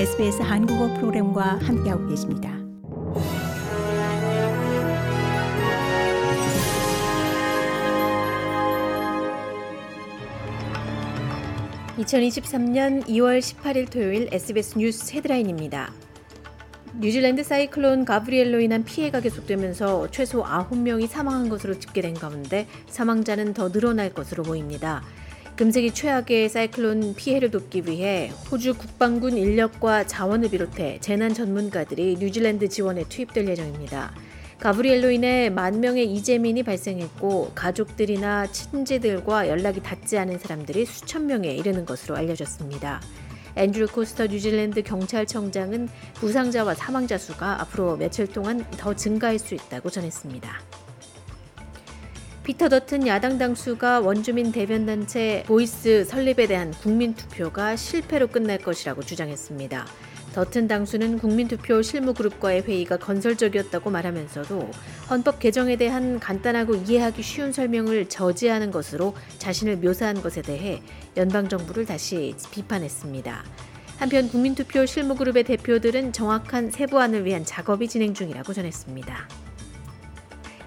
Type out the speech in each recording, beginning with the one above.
SBS 한국어 프로그램과 함께하고 계십니다. (2023년 2월 18일) 토요일 SBS 뉴스 헤드라인입니다. 뉴질랜드 사이클론 가브리엘로 인한 피해가 계속되면서 최소 9명이 사망한 것으로 집계된 가운데 사망자는 더 늘어날 것으로 보입니다. 금세기 최악의 사이클론 피해를 돕기 위해 호주 국방군 인력과 자원을 비롯해 재난 전문가들이 뉴질랜드 지원에 투입될 예정입니다. 가브리엘로 인해 만 명의 이재민이 발생했고 가족들이나 친지들과 연락이 닿지 않은 사람들이 수천 명에 이르는 것으로 알려졌습니다. 앤드류 코스터 뉴질랜드 경찰청장은 부상자와 사망자 수가 앞으로 며칠 동안 더 증가할 수 있다고 전했습니다. 피터 더튼 야당 당수가 원주민 대변단체 보이스 설립에 대한 국민투표가 실패로 끝날 것이라고 주장했습니다. 더튼 당수는 국민투표 실무그룹과의 회의가 건설적이었다고 말하면서도 헌법 개정에 대한 간단하고 이해하기 쉬운 설명을 저지하는 것으로 자신을 묘사한 것에 대해 연방정부를 다시 비판했습니다. 한편 국민투표 실무그룹의 대표들은 정확한 세부안을 위한 작업이 진행 중이라고 전했습니다.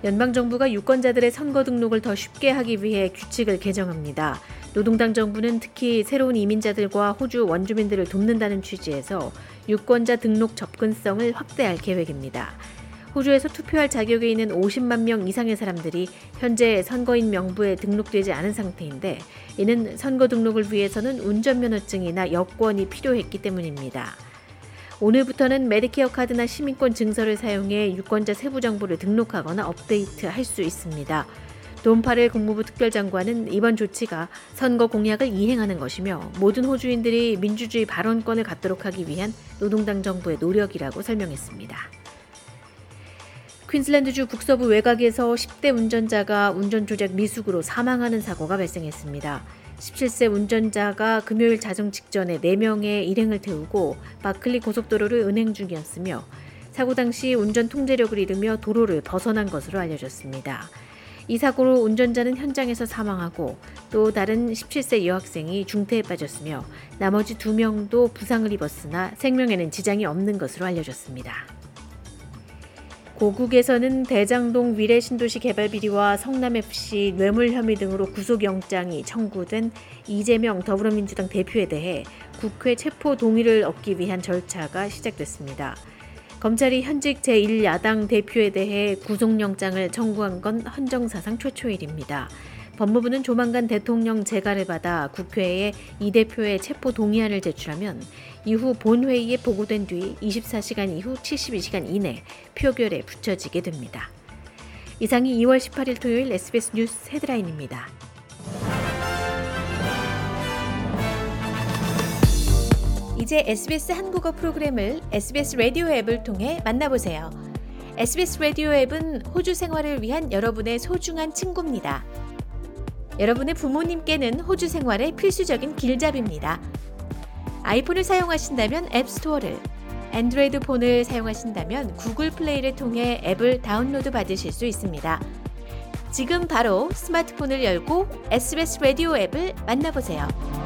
연방정부가 유권자들의 선거 등록을 더 쉽게 하기 위해 규칙을 개정합니다. 노동당 정부는 특히 새로운 이민자들과 호주 원주민들을 돕는다는 취지에서 유권자 등록 접근성을 확대할 계획입니다. 호주에서 투표할 자격이 있는 50만 명 이상의 사람들이 현재 선거인 명부에 등록되지 않은 상태인데 이는 선거 등록을 위해서는 운전면허증이나 여권이 필요했기 때문입니다. 오늘부터는 메디케어 카드나 시민권 증서를 사용해 유권자 세부 정보를 등록하거나 업데이트할 수 있습니다. 돈파를 국무부 특별장관은 이번 조치가 선거 공약을 이행하는 것이며 모든 호주인들이 민주주의 발언권을 갖도록 하기 위한 노동당 정부의 노력이라고 설명했습니다. 퀸슬랜드주 북서부 외곽에서 10대 운전자가 운전 조작 미숙으로 사망하는 사고가 발생했습니다. 17세 운전자가 금요일 자정 직전에 4명의 일행을 태우고 바클리 고속도로를 은행 중이었으며 사고 당시 운전 통제력을 잃으며 도로를 벗어난 것으로 알려졌습니다. 이 사고로 운전자는 현장에서 사망하고 또 다른 17세 여학생이 중태에 빠졌으며 나머지 두 명도 부상을 입었으나 생명에는 지장이 없는 것으로 알려졌습니다. 고국에서는 대장동 위례 신도시 개발 비리와 성남FC 뇌물 혐의 등으로 구속영장이 청구된 이재명 더불어민주당 대표에 대해 국회 체포 동의를 얻기 위한 절차가 시작됐습니다. 검찰이 현직 제1야당 대표에 대해 구속영장을 청구한 건 헌정사상 최초의 일입니다. 법무부는 조만간 대통령 재가를 받아 국회에 이 대표의 체포 동의안을 제출하면 이후 본회의에 보고된 뒤 24시간 이후 72시간 이내 표결에 붙여지게 됩니다. 이상이 2월 18일 토요일 SBS 뉴스 헤드라인입니다. 이제 SBS 한국어 프로그램을 SBS 라디오 앱을 통해 만나보세요. SBS 라디오 앱은 호주 생활을 위한 여러분의 소중한 친구입니다. 여러분의 부모님께는 호주 생활의 필수적인 길잡이입니다. 아이폰을 사용하신다면 앱스토어를, 안드로이드 폰을 사용하신다면 구글 플레이를 통해 앱을 다운로드 받으실 수 있습니다. 지금 바로 스마트폰을 열고 SBS 라디오 앱을 만나보세요.